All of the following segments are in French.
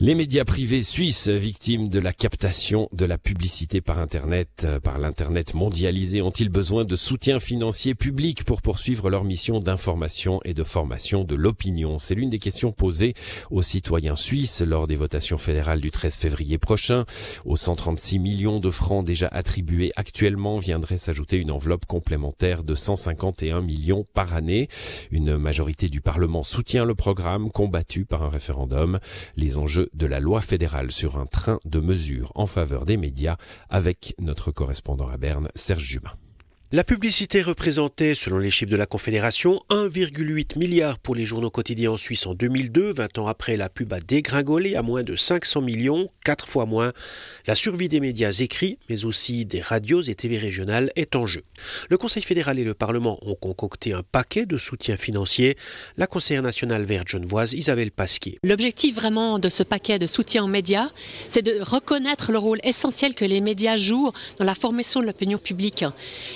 Les médias privés suisses victimes de la captation de la publicité par Internet, euh, par l'Internet mondialisé, ont-ils besoin de soutien financier public pour poursuivre leur mission d'information et de formation de l'opinion? C'est l'une des questions posées aux citoyens suisses lors des votations fédérales du 13 février prochain. Aux 136 millions de francs déjà attribués actuellement viendrait s'ajouter une enveloppe complémentaire de 151 millions par année. Une majorité du Parlement soutient le programme combattu par un référendum. Les enjeux de la loi fédérale sur un train de mesures en faveur des médias avec notre correspondant à Berne, Serge Jubin. La publicité représentait, selon les chiffres de la Confédération, 1,8 milliard pour les journaux quotidiens en Suisse en 2002. 20 ans après, la pub a dégringolé à moins de 500 millions, quatre fois moins. La survie des médias écrits, mais aussi des radios et TV régionales, est en jeu. Le Conseil fédéral et le Parlement ont concocté un paquet de soutien financier. La conseillère nationale verte genevoise, Isabelle Pasquier. L'objectif vraiment de ce paquet de soutien aux médias, c'est de reconnaître le rôle essentiel que les médias jouent dans la formation de l'opinion publique.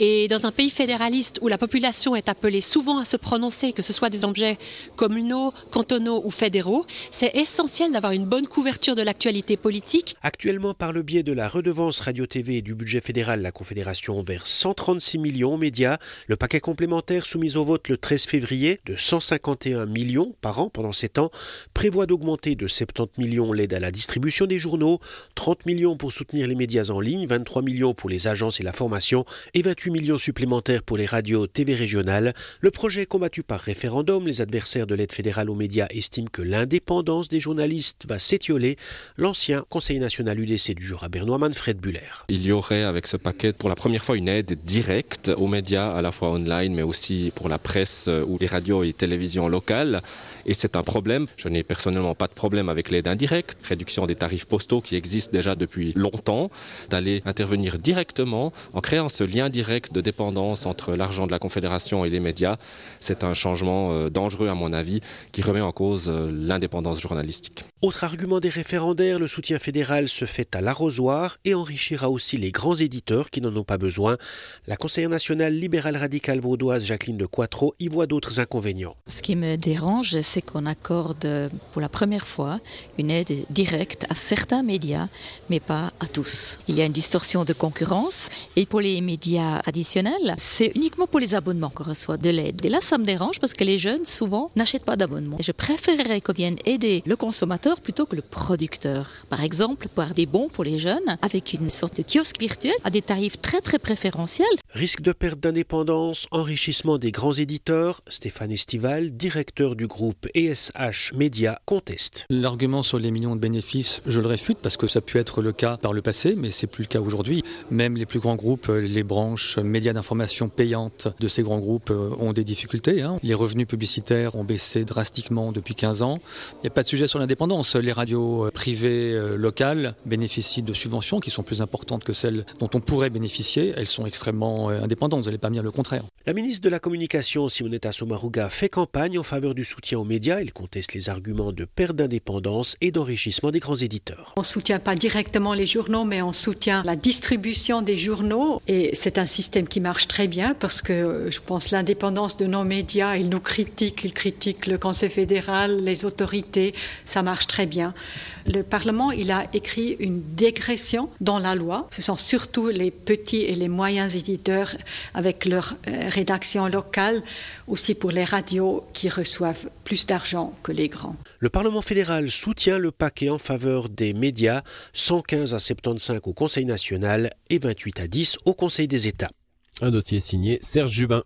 Et et dans un pays fédéraliste où la population est appelée souvent à se prononcer, que ce soit des objets communaux, cantonaux ou fédéraux, c'est essentiel d'avoir une bonne couverture de l'actualité politique. Actuellement, par le biais de la redevance radio-TV et du budget fédéral, la Confédération verse 136 millions aux médias. Le paquet complémentaire soumis au vote le 13 février de 151 millions par an pendant 7 ans prévoit d'augmenter de 70 millions l'aide à la distribution des journaux, 30 millions pour soutenir les médias en ligne, 23 millions pour les agences et la formation et 28 millions supplémentaires pour les radios TV régionales. Le projet combattu par référendum, les adversaires de l'aide fédérale aux médias estiment que l'indépendance des journalistes va s'étioler. L'ancien Conseil national UDC du Jura bernois, Manfred Buller. Il y aurait avec ce paquet pour la première fois une aide directe aux médias, à la fois online mais aussi pour la presse ou les radios et télévisions locales. Et c'est un problème. Je n'ai personnellement pas de problème avec l'aide indirecte, réduction des tarifs postaux qui existent déjà depuis longtemps, d'aller intervenir directement en créant ce lien direct de dépendance entre l'argent de la Confédération et les médias. C'est un changement euh, dangereux à mon avis qui remet en cause euh, l'indépendance journalistique. Autre argument des référendaires, le soutien fédéral se fait à l'arrosoir et enrichira aussi les grands éditeurs qui n'en ont pas besoin. La conseillère nationale libérale radicale vaudoise Jacqueline de Quattro y voit d'autres inconvénients. Ce qui me dérange, c'est qu'on accorde pour la première fois une aide directe à certains médias, mais pas à tous. Il y a une distorsion de concurrence et pour les médias c'est uniquement pour les abonnements qu'on reçoit de l'aide. Et là, ça me dérange parce que les jeunes, souvent, n'achètent pas d'abonnement. Je préférerais qu'on vienne aider le consommateur plutôt que le producteur. Par exemple, pour avoir des bons pour les jeunes, avec une sorte de kiosque virtuel à des tarifs très très préférentiels. Risque de perte d'indépendance, enrichissement des grands éditeurs, Stéphane Estival, directeur du groupe ESH Média, conteste. L'argument sur les millions de bénéfices, je le réfute parce que ça a pu être le cas par le passé, mais c'est plus le cas aujourd'hui. Même les plus grands groupes, les branches médias d'information payantes de ces grands groupes euh, ont des difficultés. Hein. Les revenus publicitaires ont baissé drastiquement depuis 15 ans. Il n'y a pas de sujet sur l'indépendance. Les radios euh, privées euh, locales bénéficient de subventions qui sont plus importantes que celles dont on pourrait bénéficier. Elles sont extrêmement indépendantes, vous n'allez pas me dire le contraire. La ministre de la Communication, Simonetta Sommaruga, fait campagne en faveur du soutien aux médias. Elle conteste les arguments de perte d'indépendance et d'enrichissement des grands éditeurs. On ne soutient pas directement les journaux, mais on soutient la distribution des journaux. Et c'est un système qui marche très bien parce que euh, je pense l'indépendance de nos médias, ils nous critiquent, ils critiquent le Conseil fédéral, les autorités, ça marche très bien. Le Parlement, il a écrit une dégression dans la loi. Ce sont surtout les petits et les moyens éditeurs avec leur euh, rédaction locale, aussi pour les radios qui reçoivent plus d'argent que les grands. Le Parlement fédéral soutient le paquet en faveur des médias, 115 à 75 au Conseil national et 28 à 10 au Conseil des États. Un dossier signé Serge Jubin.